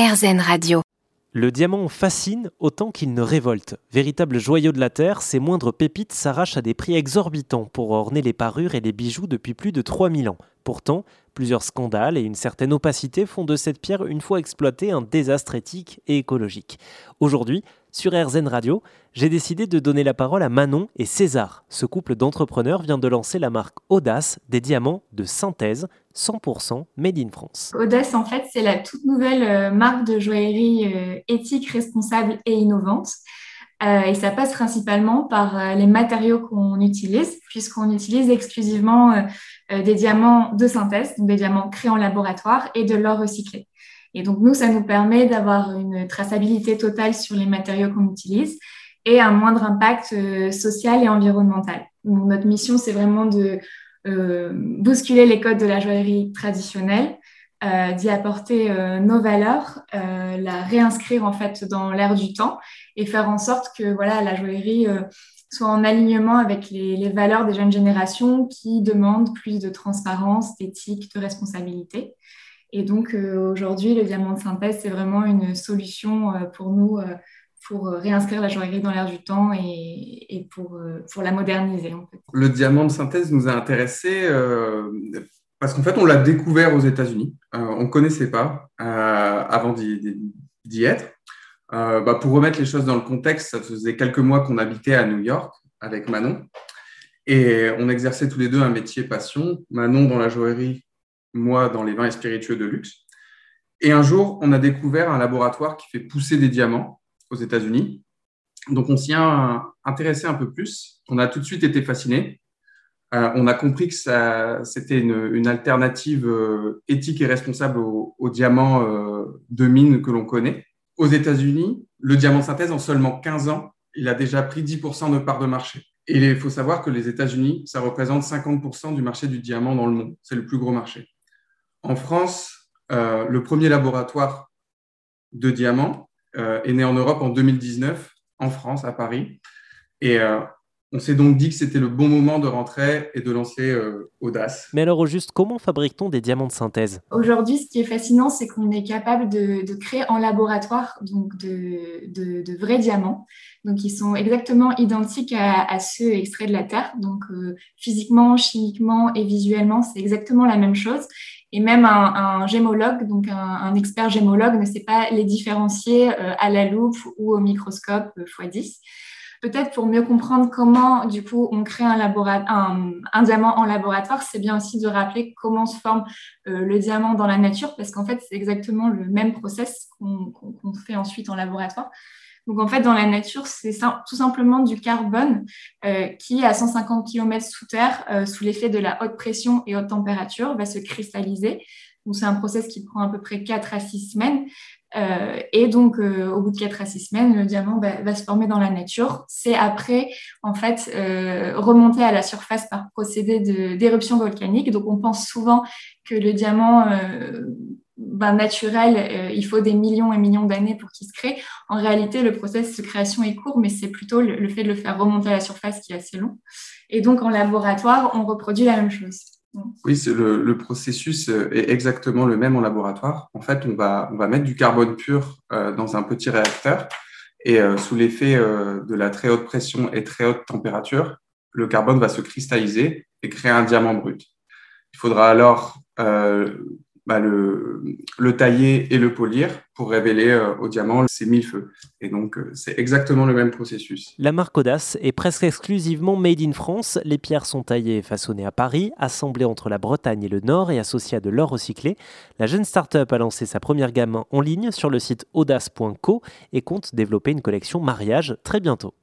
RZN Radio. Le diamant fascine autant qu'il ne révolte. Véritable joyau de la terre, ses moindres pépites s'arrachent à des prix exorbitants pour orner les parures et les bijoux depuis plus de 3000 ans. Pourtant, plusieurs scandales et une certaine opacité font de cette pierre, une fois exploitée, un désastre éthique et écologique. Aujourd'hui, sur RZN Radio, j'ai décidé de donner la parole à Manon et César. Ce couple d'entrepreneurs vient de lancer la marque Audace, des diamants de synthèse 100% made in France. Audace, en fait, c'est la toute nouvelle euh, marque de joaillerie euh, éthique, responsable et innovante. Euh, et ça passe principalement par les matériaux qu'on utilise, puisqu'on utilise exclusivement des diamants de synthèse, donc des diamants créés en laboratoire et de l'or recyclé. Et donc, nous, ça nous permet d'avoir une traçabilité totale sur les matériaux qu'on utilise et un moindre impact social et environnemental. notre mission, c'est vraiment de bousculer les codes de la joaillerie traditionnelle, euh, d'y apporter nos valeurs, la réinscrire en fait dans l'air du temps et faire en sorte que voilà la joaillerie soit en alignement avec les, valeurs des jeunes générations qui demandent plus de transparence, d'éthique, de responsabilité. Et donc aujourd'hui, le diamant de synthèse, c'est vraiment une solution pour nous pour euh, réinscrire la joaillerie dans l'air du temps et, pour, euh, pour, la moderniser. Le diamant de synthèse nous a intéressés euh, parce qu'en fait, on l'a découvert aux États-Unis. on ne connaissait pas avant d'y être. Bah, pour remettre les choses dans le contexte, ça faisait quelques mois qu'on habitait à New York avec Manon et on exerçait tous les deux un métier passion. Manon dans la joaillerie, moi dans les vins et spiritueux de luxe. Et un jour, on a découvert un laboratoire qui fait pousser des diamants aux États-Unis. Donc, on s'y a intéressé un peu plus. On a tout de suite été fasciné. Euh, on a compris que c'était une, alternative euh, éthique et responsable aux au diamants euh, de mine que l'on connaît. Aux États-Unis, le diamant synthèse, en seulement 15 ans, il a déjà pris 10% de part de marché. Et il faut savoir que les États-Unis, ça représente 50% du marché du diamant dans le monde. C'est le plus gros marché. En France, le premier laboratoire de diamants, est né en Europe en 2019, en France, à Paris. Et euh, on s'est donc dit que c'était le bon moment de rentrer et de lancer euh, Audace. Mais alors au juste, comment fabrique-t-on des diamants de synthèse? Aujourd'hui, ce qui est fascinant, c'est qu'on est capable de, créer en laboratoire donc de, de, vrais diamants. Donc ils sont exactement identiques à, ceux extraits de la Terre. Donc physiquement, chimiquement et visuellement, c'est exactement la même chose. Et même un, gémologue, donc un, expert gémologue, ne sait pas les différencier euh, à la loupe ou au microscope x10. Peut-être pour mieux comprendre comment, du coup, on crée un, un, diamant en laboratoire, c'est bien aussi de rappeler comment se forme euh, le diamant dans la nature, parce qu'en fait, c'est exactement le même process qu'on fait ensuite en laboratoire. Donc en fait, dans la nature, c'est tout simplement du carbone euh, qui, à 150 km sous terre, euh, sous l'effet de la haute pression et haute température, va se cristalliser. Donc c'est un process qui prend à peu près 4 à 6 semaines. Euh, et donc, au bout de 4 à 6 semaines, le diamant va se former dans la nature. C'est après, en fait, remonter à la surface par procédé d'éruption volcanique. Donc, on pense souvent que le diamant ben, naturel, euh, il faut des millions et millions d'années pour qu'il se crée. En réalité, le processus de création est court, mais c'est plutôt le, fait de le faire remonter à la surface qui est assez long. Et donc, en laboratoire, on reproduit la même chose. Oui, le, le, processus euh, est exactement le même en laboratoire. En fait, on va, on va mettre du carbone pur euh, dans un petit réacteur et sous l'effet de la très haute pression et très haute température, le carbone va se cristalliser et créer un diamant brut. Il faudra alors bah, le, le, tailler et le polir pour révéler euh, au diamant ces mille feux. Et donc, euh, c'est exactement le même processus. La marque Audace est presque exclusivement made in France. Les pierres sont taillées et façonnées à Paris, assemblées entre la Bretagne et le Nord et associées à de l'or recyclé. La jeune start-up a lancé sa première gamme en ligne sur le site audace.co et compte développer une collection mariage très bientôt.